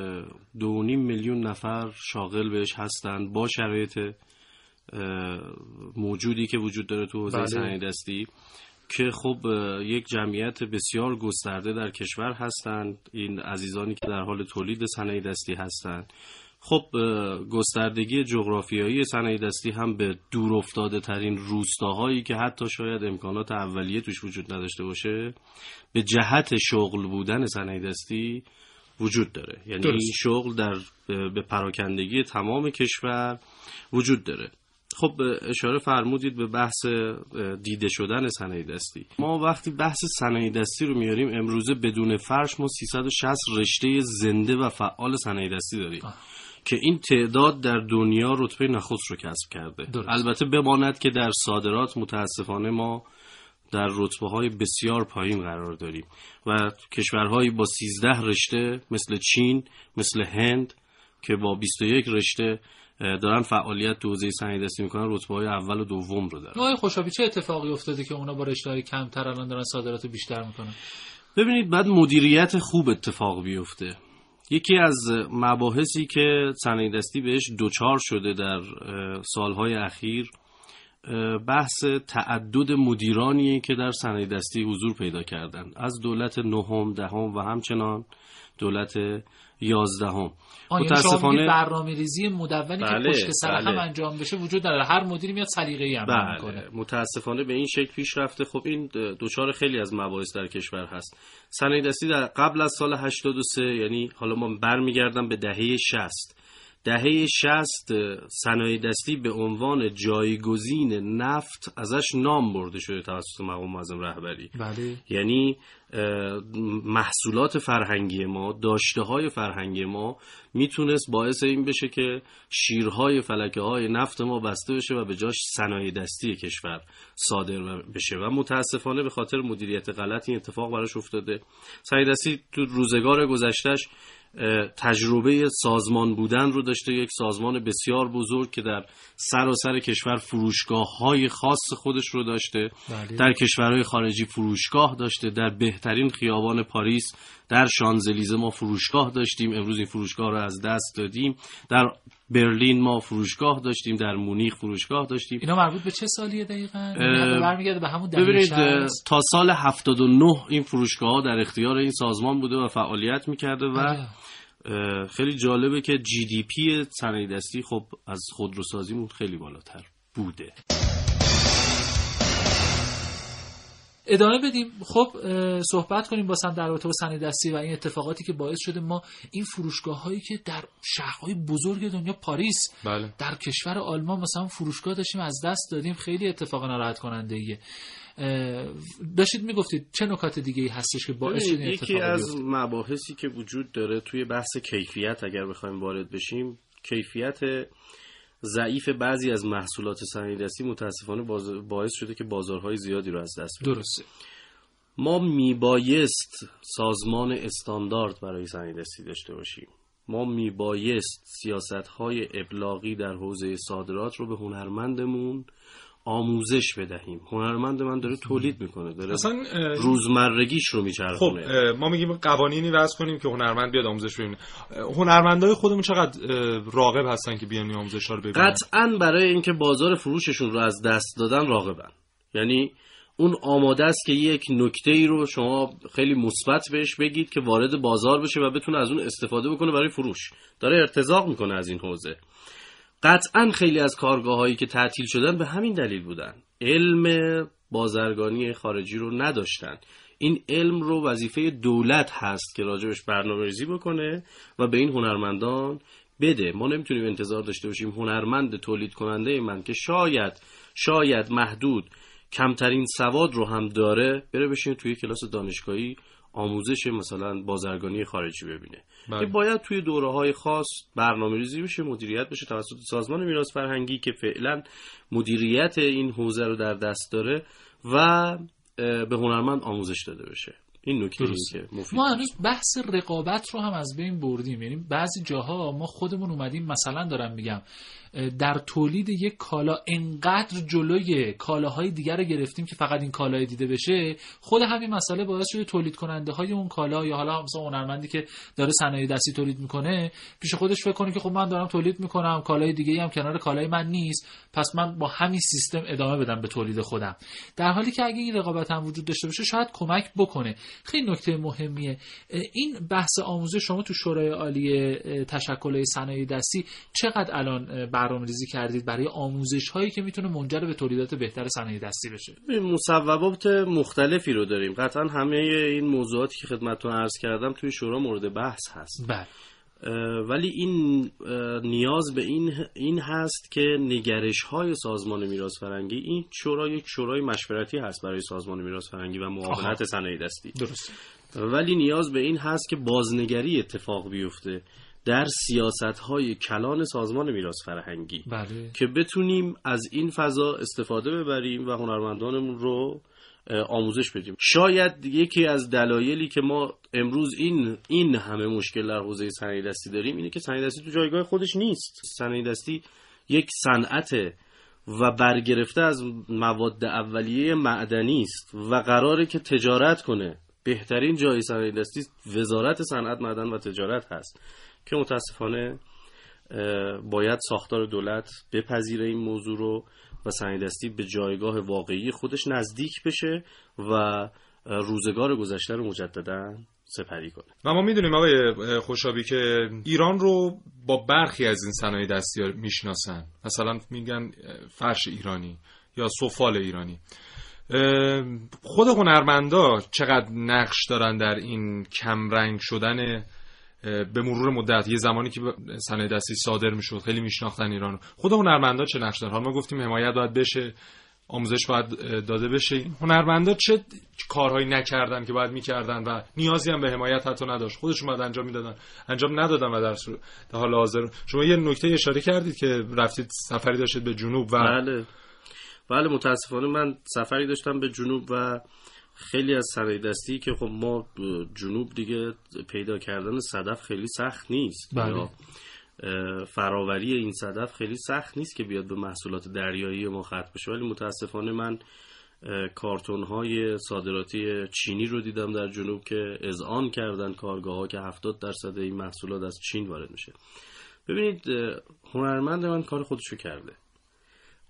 [SPEAKER 16] دو میلیون نفر شاغل بهش هستند با شرایط موجودی که وجود داره تو حوزه بله. صنایع دستی که خب یک جمعیت بسیار گسترده در کشور هستند این عزیزانی که در حال تولید صنایع دستی هستند خب گستردگی جغرافیایی صنایع دستی هم به دور افتاده ترین روستاهایی که حتی شاید امکانات اولیه توش وجود نداشته باشه به جهت شغل بودن صنایع دستی وجود داره. یعنی این شغل در به پراکندگی تمام کشور وجود داره. خب اشاره فرمودید به بحث دیده شدن صنایع دستی. ما وقتی بحث صنایع دستی رو میاریم امروزه بدون فرش ما 360 رشته زنده و فعال صنایع دستی داریم. که این تعداد در دنیا رتبه نخست رو کسب کرده درست. البته بماند که در صادرات متاسفانه ما در رتبه های بسیار پایین قرار داریم و کشورهایی با 13 رشته مثل چین مثل هند که با 21 رشته دارن فعالیت تو حوزه صنایع دستی می‌کنن رتبه های اول و دوم رو دارن.
[SPEAKER 3] آقای خوشابی چه اتفاقی افتاده که اونا با رشته های کمتر الان دارن صادرات بیشتر می‌کنن؟
[SPEAKER 16] ببینید بعد مدیریت خوب اتفاق بیفته یکی از مباحثی که صنایع دستی بهش دوچار شده در سالهای اخیر بحث تعدد مدیرانیه که در صنایع دستی حضور پیدا کردند. از دولت نهم دهم و همچنان دولت یازدهم.
[SPEAKER 3] متاسفانه برنامه ریزی مدونی بله، که پشت سر بله. هم انجام بشه وجود داره هر مدیری میاد سلیقه‌ای عمل بله. می‌کنه.
[SPEAKER 16] متاسفانه به این شکل پیش رفته. خب این دچار خیلی از مباحث در کشور هست. صنایع دستی در قبل از سال 83 یعنی حالا ما برمیگردم به دهه 60 دهه 60 صنایع دستی به عنوان جایگزین نفت ازش نام برده شده توسط مقام معظم رهبری.
[SPEAKER 3] بله.
[SPEAKER 16] یعنی محصولات فرهنگی ما داشته های فرهنگی ما می‌تونست باعث این بشه که شیرهای فلکه های نفت ما بسته بشه و به جاش صنایع دستی کشور صادر بشه. و متاسفانه به خاطر مدیریت غلط این اتفاق براش افتاده. صنایع دستی تو روزگار گذشتهش تجربه سازمان بودن رو داشته. یک سازمان بسیار بزرگ که در سراسر کشور فروشگاه های خاص خودش رو داشته. بله. در کشورهای خارجی فروشگاه داشته. در بهترین خیابان پاریس در شانزلیزه ما فروشگاه داشتیم. امروز این فروشگاه رو از دست دادیم. در برلین ما فروشگاه داشتیم. در مونیخ فروشگاه داشتیم.
[SPEAKER 3] اینا مربوط به چه سالیه دقیقاً؟ برمیگرده به همون
[SPEAKER 16] ببینید تا سال 79 این فروشگاه ها در اختیار این سازمان بوده و فعالیت می‌کرده و بله. خیلی جالبه که جی دی پی صنایع دستی خب از خودروسازیمون خیلی بالاتر بوده.
[SPEAKER 3] ادامه بدیم. خب صحبت کنیم باسم در رابطه با صنایع دستی و این اتفاقاتی که باعث شده ما این فروشگاه هایی که در شهرهای بزرگ دنیا پاریس
[SPEAKER 4] بله.
[SPEAKER 3] در کشور آلمان مثلا فروشگاه داشتیم از دست دادیم. خیلی اتفاق ناراحت کننده ایه داشتید می‌گفتید چه نکات دیگه ای هستش که باعث شده
[SPEAKER 16] یکی از مباحثی که وجود داره توی بحث کیفیت اگر بخوایم وارد بشیم کیفیت ضعیف بعضی از محصولات صنایع دستی متاسفانه باعث شده که بازارهای زیادی رو از دست
[SPEAKER 3] بدیم درسته.
[SPEAKER 16] ما میبایست سازمان استاندارد برای صنایع دستی داشته باشیم. ما میبایست سیاست های ابلاغی در حوزه صادرات رو به هنرمندمون آموزش بدهیم. هنرمند من داره تولید می‌کنه داره
[SPEAKER 4] اصلا
[SPEAKER 16] روزمرگیش رو میچرخونه.
[SPEAKER 4] خب ما میگیم قوانینی وضع کنیم که هنرمند بیاد آموزش ببینه. هنرمندای خودمون چقدر راغب هستن که بیان آموزش ها رو ببینن؟
[SPEAKER 16] قطعا برای اینکه بازار فروششون رو از دست دادن راغبن. یعنی اون آماده است که یک نکته ای رو شما خیلی مثبت بهش بگید که وارد بازار بشه و بتونه از اون استفاده بکنه برای فروش. داره ارتزاق می‌کنه از این حوزه. قطعا خیلی از کارگاه هایی که تعطیل شدن به همین دلیل بودن. علم بازرگانی خارجی رو نداشتن. این علم رو وظیفه دولت هست که راجبش برنامه ریزی بکنه و به این هنرمندان بده. ما نمی‌تونیم انتظار داشته باشیم هنرمند تولید کننده من که شاید شاید محدود کمترین سواد رو هم داره بره بشینه توی کلاس دانشگاهی آموزش مثلا بازرگانی خارجی ببینه. بله. که باید توی دوره های خاص برنامه ریزی بشه مدیریت بشه توسط سازمان میراث فرهنگی که فعلا مدیریت این حوزه رو در دست داره و به هنرمند آموزش داده بشه. این نکته که مفید.
[SPEAKER 3] ما هنوز بحث رقابت رو هم از بین بردیم. یعنی بعضی جاها ما خودمون اومدیم مثلا دارم میگم در تولید یک کالا انقدر جلوی کالاهای دیگر رو گرفتیم که فقط این کالای دیده بشه خود همین مسئله باعث شده تولید کننده های اون کالا یا حالا مثلا هنرمندی که داره صنایع دستی تولید می‌کنه پیش خودش فکر کنه که خب من دارم تولید می‌کنم کالای دیگه هم کنار کالای من نیست پس من با همین سیستم ادامه بدم به تولید خودم. در حالی که اگه این رقابت هم وجود داشته باشه شاید کمک بکنه. خیلی نکته مهمیه این بحث آموزش شما تو شورای عالی تشکل صنایع دستی چقدر الان برنامه ریزی کردید برای آموزش هایی که می‌تونه منجر به تولیدات بهتر صنایع دستی بشه؟
[SPEAKER 16] مصوبات مختلفی رو داریم. قطعا همه این موضوعاتی که خدمتتون عرض کردم توی شورا مورد بحث هست.
[SPEAKER 3] بله.
[SPEAKER 16] ولی این نیاز به این این هست که نگرش های سازمان میراث فرهنگی این شورا یک شورای مشورتی هست برای سازمان میراث فرهنگی و معاونت صنایع دستی.
[SPEAKER 3] درست.
[SPEAKER 16] ولی نیاز به این هست که بازنگری اتفاق بیفته. در سیاست های کلان سازمان میراث فرهنگی.
[SPEAKER 3] بله.
[SPEAKER 16] که بتونیم از این فضا استفاده ببریم و هنرمندانمون رو آموزش بدیم. شاید یکی از دلایلی که ما امروز این این همه مشکل در حوزه صنایع دستی داریم اینه که صنایع دستی تو جایگاه خودش نیست. صنایع دستی یک صنعت و برگرفته از مواد اولیه معدنی است و قراره که تجارت کنه. بهترین جای صنایع دستی وزارت صنعت معدن و تجارت هست. که متاسفانه باید ساختار دولت بپذیره این موضوع رو و صنایع دستی به جایگاه واقعی خودش نزدیک بشه و روزگار گذشته رو مجددا سپری کنه.
[SPEAKER 4] و ما می‌دونیم آقای خوشابی که ایران رو با برخی از این صنایع دستی می‌شناسن. مثلا میگن فرش ایرانی یا سفال ایرانی. خود هنرمندا چقدر نقش دارن در این کمرنگ شدن به مرور مدت یه زمانی که صنایع دستی صادر می‌شد خیلی میشناختن ایران خود هنرمندا چه نقش دارن؟ ما گفتیم حمایت باید بشه آموزش باید داده بشه. هنرمندا چه کارهایی نکردن که باید می‌کردن و نیازی هم به حمایت حتی نداشت؟ خودشون باید انجام می‌دادن. انجام ندادن و در, در حال حاضر. شما یه نکته اشاره کردید که رفتید سفری داشتید به جنوب و
[SPEAKER 16] بله. بله متاسفانه من سفری داشتم به جنوب و خیلی از صنایع دستی که خب ما جنوب دیگه پیدا کردن صدف خیلی سخت نیست.
[SPEAKER 3] بله.
[SPEAKER 16] فراوری این صدف خیلی سخت نیست که بیاد به محصولات دریایی ما ختم بشه. ولی متاسفانه من کارتون های صادراتی چینی رو دیدم در جنوب که اذعان کردن کارگاه ها که 70 درصد این محصولات از چین وارد میشه. ببینید هنرمند من کار خودشو کرده.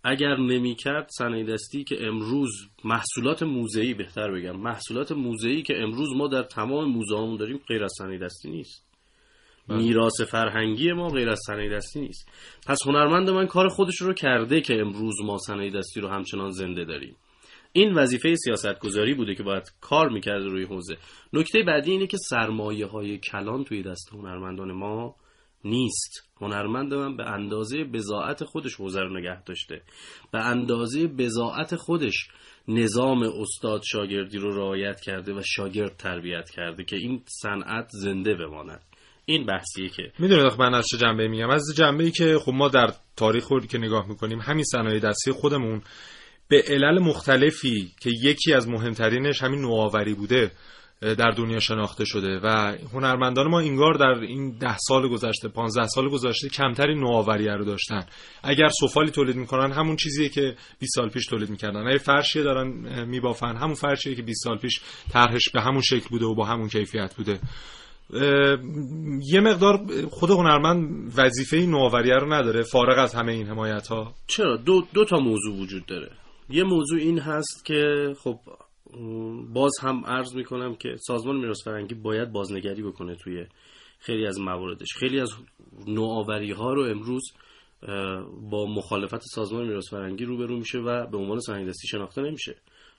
[SPEAKER 16] اگر نمی‌کرد صنایع دستی که امروز محصولات موزه‌ای بهتر بگم محصولات موزه‌ای که امروز ما در تمام موزه داریم غیر از صنایع دستی نیست. بله. میراث فرهنگی ما غیر از صنایع دستی نیست. پس هنرمند من کار خودش رو کرده که امروز ما صنایع دستی رو همچنان زنده داریم. این وظیفه سیاستگذاری بوده که باید کار می‌کرده روی حوزه. نکته بعدی اینه که سرمایه های کلان توی دست هنرمندان ما نیست. هنرمند من به اندازه بزاعت خودش حوزه نگه داشته. به اندازه بزاعت خودش نظام استاد شاگردی رو رعایت کرده و شاگرد تربیت کرده که این صنعت زنده بماند. این بحثیه که
[SPEAKER 4] می‌دونید من از چه جنبه میگم؟ از جنبه ای که خب ما در تاریخ که نگاه می‌کنیم همین صنایع دستی خودمون به علل مختلفی که یکی از مهمترینش همین نوآوری بوده در دنیا شناخته شده و هنرمندان ما اینگار در این ده سال گذشته 15 سال گذشته کمتری نوآوری رو داشتن. اگر سفالی تولید می‌کنن همون چیزیه که 20 سال پیش تولید می‌کردن. اگه فرشی دارن میبافن همون فرشیه که 20 سال پیش طرحش به همون شکل بوده و با همون کیفیت بوده. یه مقدار خود هنرمند وظیفه نوآوری رو نداره فارغ از همه این حمایت ها
[SPEAKER 16] چرا؟ دو, دو تا موضوع وجود داره. یه موضوع این هست که خب باز هم عرض می‌کنم که سازمان میراث فرهنگی باید بازنگری بکنه توی خیلی از مواردش. خیلی از نوآوری ها رو امروز با مخالفت سازمان میراث فرهنگی روبرو میشه و به عنوان صنایع شناخته نمیشه.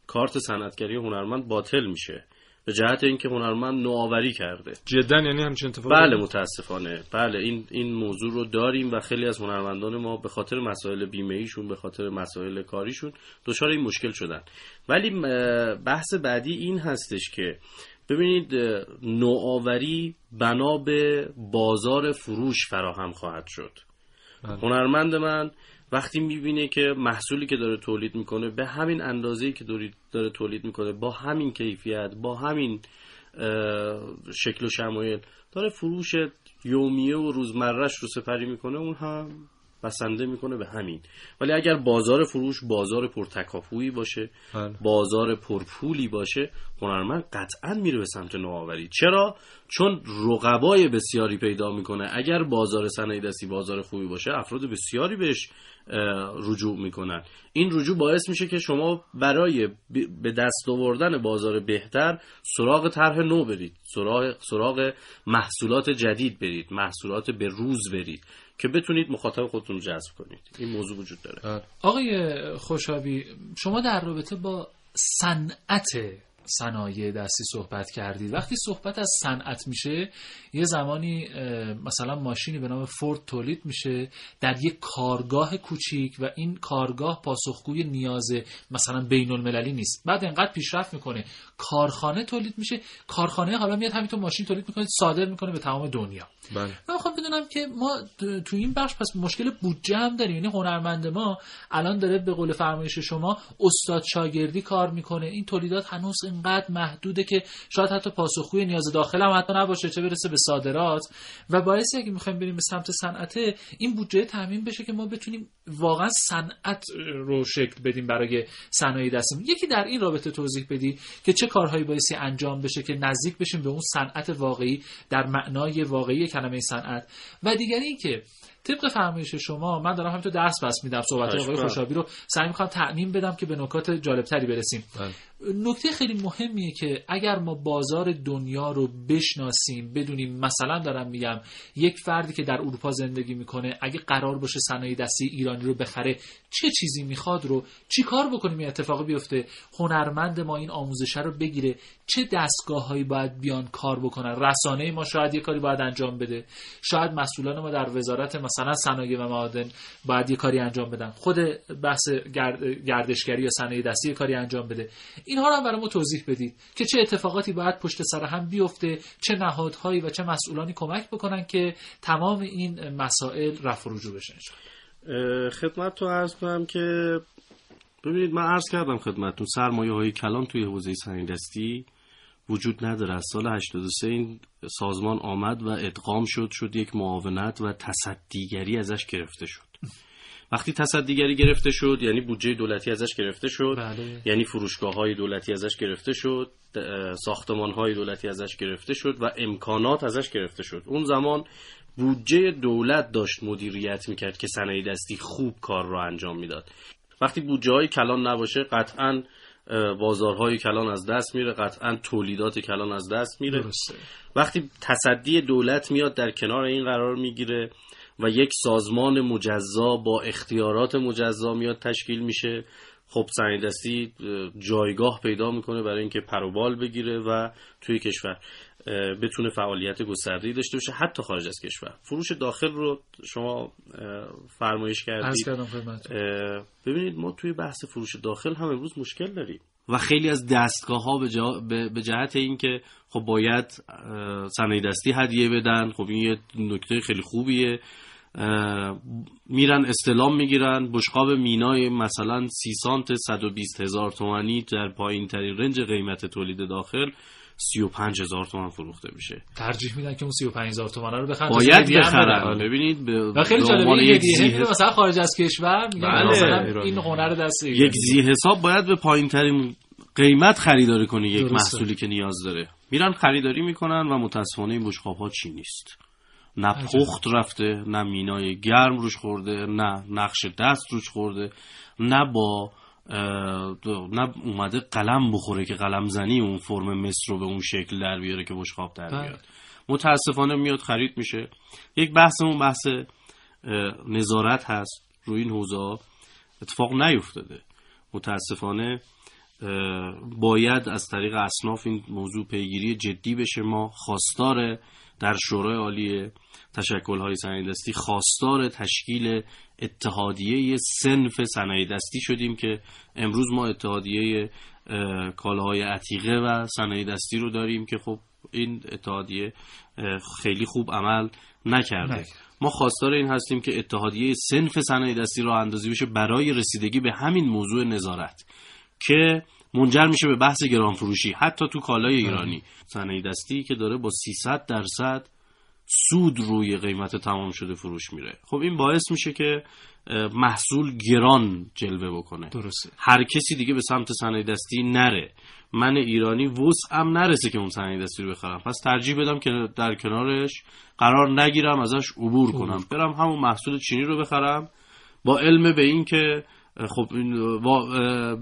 [SPEAKER 16] کارت صنعتگری هنرمند باطل میشه. به جهت اینکه هنرمند نوآوری کرده.
[SPEAKER 4] جدا یعنی همچین اتفاقی
[SPEAKER 16] بله متاسفانه. بله این این موضوع رو داریم و خیلی از هنرمندان ما به خاطر مسائل بیمه ایشون به خاطر مسائل کاریشون دچار این مشکل شدن. ولی بحث بعدی این هستش که ببینید نوآوری بنا به بازار فروش فراهم خواهد شد. بله. هنرمند من وقتی می‌بینه که محصولی که داره تولید می‌کنه به همین اندازه‌ای که داره تولید می‌کنه با همین کیفیت با همین شکل و شمایل داره فروش یومیه و روزمرش رو سپری می‌کنه اون هم بسنده می‌کنه به همین. ولی اگر بازار فروش بازار پرتکاپویی باشه بله. بازار پرپولی باشه هنرمند قطعا میره به سمت نوآوری. چرا؟ چون رقبای بسیاری پیدا می‌کنه. اگر بازار صنایع دستی بازار خوبی باشه افراد بسیاری بهش رجوع می‌کنن. این رجوع باعث میشه که شما برای به دست آوردن بازار بهتر سراغ طرح نو برید. سراغ, سراغ محصولات جدید برید. محصولات به روز برید. که بتونید مخاطب خودتون رو جذب کنید. این موضوع وجود داره.
[SPEAKER 3] آقای خوشابی شما در رابطه با صنعت صنایع دستی صحبت کردید. وقتی صحبت از صنعت میشه یه زمانی مثلا ماشینی به نام فورد تولید میشه در یک کارگاه کوچیک و این کارگاه پاسخگوی نیاز مثلا بین المللی نیست. بعد انقدر پیشرفت می‌کنه. کارخانه تولید میشه. کارخانه حالا میاد همینطور ماشین تولید می‌کنه صادر می‌کنه به تمام دنیا.
[SPEAKER 4] بله.
[SPEAKER 3] من می‌خوام بدونم که ما تو این بخش پس مشکل بودجه هم داریم. یعنی هنرمند ما الان داره به قول فرمایش شما استاد شاگردی کار می‌کنه. این تولیدات هنوز اینقدر محدوده که شاید حتی پاسخگوی نیاز داخل هم حتی نباشه چه برسه به صادرات. و باعثی اگه می‌خوایم بریم به سمت صنعت این بودجه تامین بشه که ما بتونیم واقعا صنعت رو شکل بدیم برای صنایع دستمون. یکی در این رابطه توضیح بدی که چه کارهایی باعثی انجام بشه که نزدیک بشیم به اون صنعت واقعی در معنای واقعی کلمه صنعت. و دیگری اینکه طبق فرمایش شما من دارم همینطور درس بس میدم صحبت آقای خوشابی رو. سعی می‌کنم تعمین بدم که به نکات جالبتری برسیم. بله. نکته خیلی مهمیه که اگر ما بازار دنیا رو بشناسیم بدونیم مثلا دارم میگم یک فردی که در اروپا زندگی می‌کنه اگه قرار باشه صنایع دستی ایرانی رو بخره چه چیزی می‌خواد رو چی کار بکنیم این اتفاقی بیفته هنرمند ما این آموزشه رو بگیره چه دستگاه هایی باید بیان کار بکنن؟ رسانه ما شاید یه کاری باید انجام بده. شاید مسئولان ما در وزارت مثلا صنایع و معادن باید یه کاری انجام بدن. خود بحث گردشگری یا صنایع دستی کاری انجام بده. اینها رو هم برای ما توضیح بدید که چه اتفاقاتی باید پشت سر هم بیفته چه نهادهایی و چه مسئولانی کمک بکنن که تمام این مسائل رفع و رجوع بشن.
[SPEAKER 16] خدمت تو عرض کنم که ببینید من عرض کردم خدمتتون سرمایه های کلان توی حوزه صنایع دستی وجود نداره. از سال 83 این سازمان آمد و ادغام شد شد یک معاونت و تصدیگری ازش گرفته شد. وقتی تصدیگری گرفته شد یعنی بودجه دولتی ازش گرفته شد.
[SPEAKER 3] بله.
[SPEAKER 16] یعنی فروشگاه های دولتی ازش گرفته شد ساختمان های دولتی ازش گرفته شد و امکانات ازش گرفته شد. اون زمان بودجه دولت داشت مدیریت می‌کرد که صنایع دستی خوب کار را انجام می‌داد. وقتی بودجه های کلان نباشه قطعا بازارهای کلان از دست میره قطعا تولیدات کلان از دست میره.
[SPEAKER 3] درسته.
[SPEAKER 16] وقتی تصدی دولت میاد در کنار این قرار می‌گیره و یک سازمان مجزا با اختیارات مجزا میاد تشکیل میشه. خب صنایع دستی جایگاه پیدا می‌کنه برای اینکه پروبال بگیره و توی کشور. بتونه فعالیت گسترده‌ای داشته باشه حتی خارج از کشور. فروش داخل رو شما فرمایش کردید. ببینید ما توی بحث فروش داخل هم امروز مشکل داریم. و خیلی از دستگاه ها به, به جهت اینکه خب باید صنایع دستی هدیه بدن. خب این یه نکته خیلی خوبیه. میرن استلام می‌گیرن. بشقاب مینای مثلا 30 سانت 120 هزار تومانی در پایین ترین رنج قیمت تولید داخل. 35 هزار تومن فروخته میشه.
[SPEAKER 3] ترجیح میدن که اون 35 هزار تومن رو بخرن
[SPEAKER 16] باید بخرن. ببینید به
[SPEAKER 3] و خیلی جالبه یک زیه... مثلا خارج از کشور میگن بله. مثلا این هنر دست
[SPEAKER 16] یک زی حساب باید به پایین ترین قیمت خریداری کنه یک درسته. محصولی که نیاز داره. میرن خریداری می‌کنن و متاسفانه این بشقاب ها چی نیست؟ نه پخت رفته نه مینای گرم روش خورده نه نقش دست روش خورده نه با نه اومده قلم بخوره که قلم زنی اون فرم مصر رو به اون شکل در بیاره که بشخاب در بله. بیاد متاسفانه میاد خرید میشه. یک بحثمون بحث نظارت هست روی این حوزه اتفاق نیفتاده. متاسفانه باید از طریق اصناف این موضوع پیگیری جدی بشه. ما خواستار در شورای عالی تشکل های صنایع دستی خواستار تشکیل اتحادیه سنف صنایع دستی شدیم که امروز ما اتحادیه کالاهای عتیقه و صنایع دستی رو داریم که خب این اتحادیه خیلی خوب عمل نکرده. ما خواستار این هستیم که اتحادیه سنف صنایع دستی را اندازی بشه برای رسیدگی به همین موضوع نظارت که منجر میشه به بحث گران فروشی حتی تو کالای ایرانی. صنایع دستی که داره با 300 درصد سود روی قیمت تمام شده فروش میره. خب این باعث میشه که محصول گران جلوه بکنه.
[SPEAKER 3] درسته.
[SPEAKER 16] هر کسی دیگه به سمت صنایع دستی نره. من ایرانی وسعم نرسه که اون صنایع دستی رو بخرم. پس ترجیح بدم که در کنارش قرار نگیرم ازش عبور کنم. برم همون محصول چینی رو بخرم. با علم به این که خب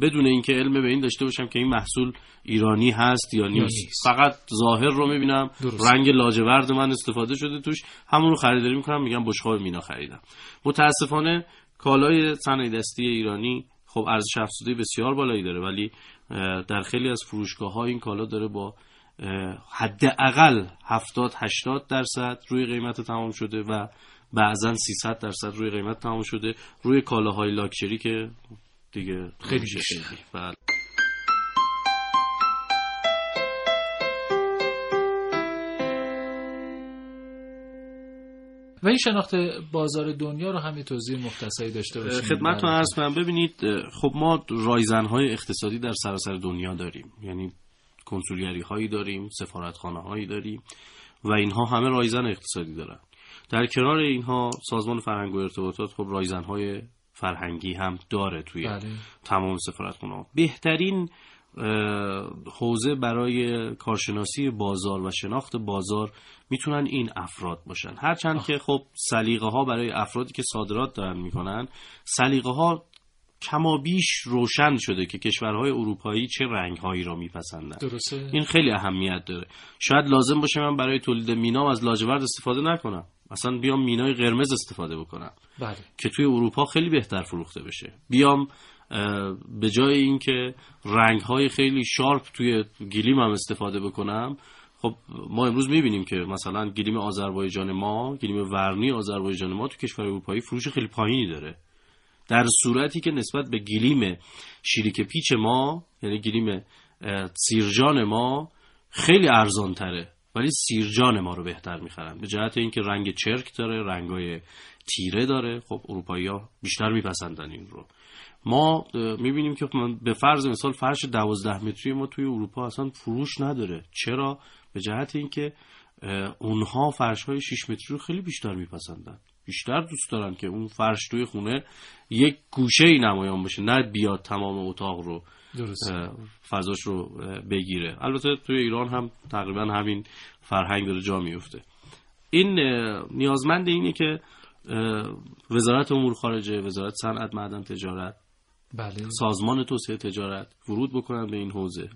[SPEAKER 16] بدون اینکه علم به این داشته باشم که این محصول ایرانی هست یا نیست, فقط ظاهر رو می‌بینم رنگ لاجورد من استفاده شده توش. همون رو خریداری می‌کنم میگم بشقاب مینا خریدم. متاسفانه کالای صنایع دستی ایرانی خب ارزش افزوده بسیار بالایی داره ولی در خیلی از فروشگاه ها این کالا داره با حداقل 70 80 درصد روی قیمت تمام شده و بعضا 300 درصد روی قیمت تمام شده. روی کالاهای لاکچری که دیگه
[SPEAKER 3] خیلی بیشتر
[SPEAKER 16] بله.
[SPEAKER 3] و این شناخت بازار دنیا رو هم توضیح مختصری داشته باشیم.
[SPEAKER 16] خدمتتون عرض کنم. ببینید خب ما رایزنهای اقتصادی در سراسر دنیا داریم. یعنی کنسولگری هایی داریم سفارتخانه هایی داریم و اینها همه رایزن اقتصادی دارن. در کنار اینها سازمان فرهنگ و ارتباطات خب رایزنهای فرهنگی هم داره توی بله. تمام سفارتخانه بهترین حوزه برای کارشناسی بازار و شناخت بازار می‌تونن این افراد باشن. هرچند که خب سلیقه ها برای افرادی که صادرات دارن می‌کنن سلیقه ها کما بیش روشن شده که کشورهای اروپایی چه رنگهایی را میپسندن.
[SPEAKER 3] درسته.
[SPEAKER 16] این خیلی اهمیت داره. شاید لازم باشه من برای تولید مینام از لاجورد استفاده نکنم. مثلا بیام مینای قرمز استفاده بکنم.
[SPEAKER 3] بله.
[SPEAKER 16] که توی اروپا خیلی بهتر فروخته بشه. بیام به جای اینکه رنگ های خیلی شارپ توی گلیم هم استفاده بکنم خب ما امروز می‌بینیم که مثلا گلیم آذربایجان ما گلیم ورنی آذربایجان ما تو کشور اروپایی فروش خیلی پایینی داره. در صورتی که نسبت به گلیم شیریک پیچ ما یعنی گلیم سیرجان ما خیلی ارزان تره ولی سیرجان ما رو بهتر می‌خرن. به جهت اینکه رنگ چرک داره رنگای تیره داره. خب اروپایی ها بیشتر میپسندن این رو. ما می‌بینیم که به فرض مثال فرش دوازده متری ما توی اروپا اصلا فروش نداره. چرا؟ به جهت اینکه اونها فرش های 6 متری رو خیلی بیشتر میپسندن. بیشتر دوست دارن که اون فرش توی خونه یک گوشه ای نمایان باشه نه بیاد تمام اتاق رو. فضاش رو بگیره. البته توی ایران هم تقریبا همین فرهنگ داره جا میفته این نیازمند اینه که وزارت امور خارجه وزارت صنعت معدن تجارت
[SPEAKER 3] بله.
[SPEAKER 16] سازمان توسعه تجارت ورود بکنن به این حوزه.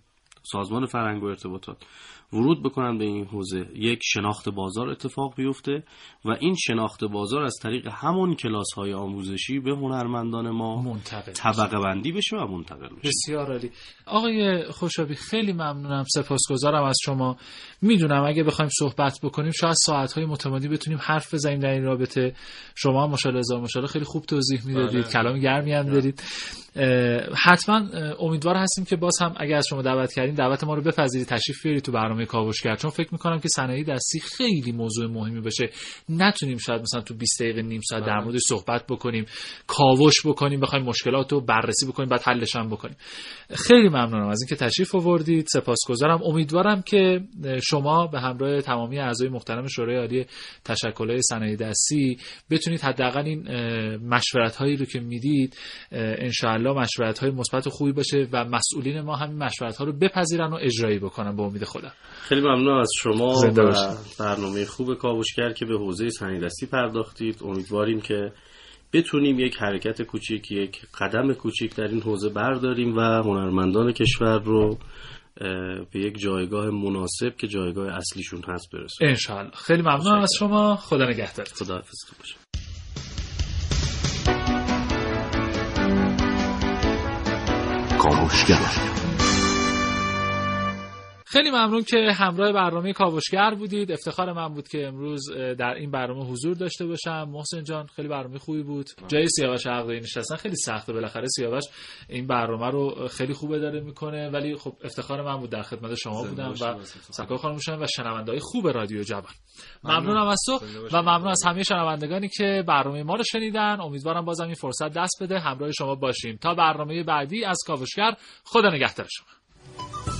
[SPEAKER 16] سازمان فرهنگ و ارتباطات. ورود بکنن به این حوزه. یک شناخت بازار اتفاق بیفته و این شناخت بازار از طریق همون کلاس های آموزشی به هنرمندان ما
[SPEAKER 3] منتقل
[SPEAKER 16] طبقه بندی بشه و منتقل بشه
[SPEAKER 3] بسیار عالی. آقای خوشابی خیلی ممنونم. سپاسگزارم از شما. می‌دونم اگه بخوایم صحبت بکنیم شاید ساعت های متمادی بتونیم حرف بزنیم در این رابطه. شما ماشاءالله هزار خیلی خوب توضیح می‌دادید. بله. کلام گرمی هم دارید. حتما امیدوار هستیم که باز هم اگر از شما دعوت کردیم دعوت ما رو بپذیرید. تشریف بیارید تو برنامه کاوشگر چون فکر می‌کنم که صنایع دستی خیلی موضوع مهمی بشه نتونیم شاید مثلا تو 20 دقیقه نیم ساعت در بله. مورد صحبت بکنیم کاوش بکنیم بخوایم مشکلات رو بررسی بکنیم بعد حلش هم بکنیم. خیلی ممنونم از اینکه تشریف آوردید. سپاسگزارم. امیدوارم که شما به همراه تمامی اعضای محترم شورای عالی تشکل‌های صنایع دستی بتونید حداقل این مشورت هایی رو که می‌دید ان انشاءالله مشورت های مثبت و خوبی باشه و مسئولین ما همین مشورت ها رو بپذیرن و اجرایی بکنن. به امید خدا.
[SPEAKER 16] خیلی ممنون از شما و برنامه خوب کاوشگر که به حوزه دستی پرداختید. امیدواریم که بتونیم یک حرکت کوچیک یک قدم کوچیک در این حوزه برداریم و هنرمندان کشور رو به یک جایگاه مناسب که جایگاه اصلیشون هست برسونیم.
[SPEAKER 3] انشاءالله. خیلی ممنون از شما. خدا نگهدار.
[SPEAKER 16] خدا حافظ باشه
[SPEAKER 3] کاوشگر. خیلی ممنون که همراه برنامه کاوشگر بودید. افتخار من بود که امروز در این برنامه حضور داشته باشم. محسن جان خیلی برنامه خوبی بود. جای سیاوش عقدی نشستن خیلی سخته. بالاخره سیاوش این برنامه رو خیلی خوب اداره می‌کنه. ولی خب افتخار من بود در خدمت شما بودم و سکا خانم و شنونده های خوب رادیو جبل ممنونم از تو و ممنون از همه شنوندگانی که برنامه ما رو شنیدن. امیدوارم بازم این فرصت دست بده. همراه شما باشیم. تا برنامه بعدی از کاوشگر خدا نگهدار شما.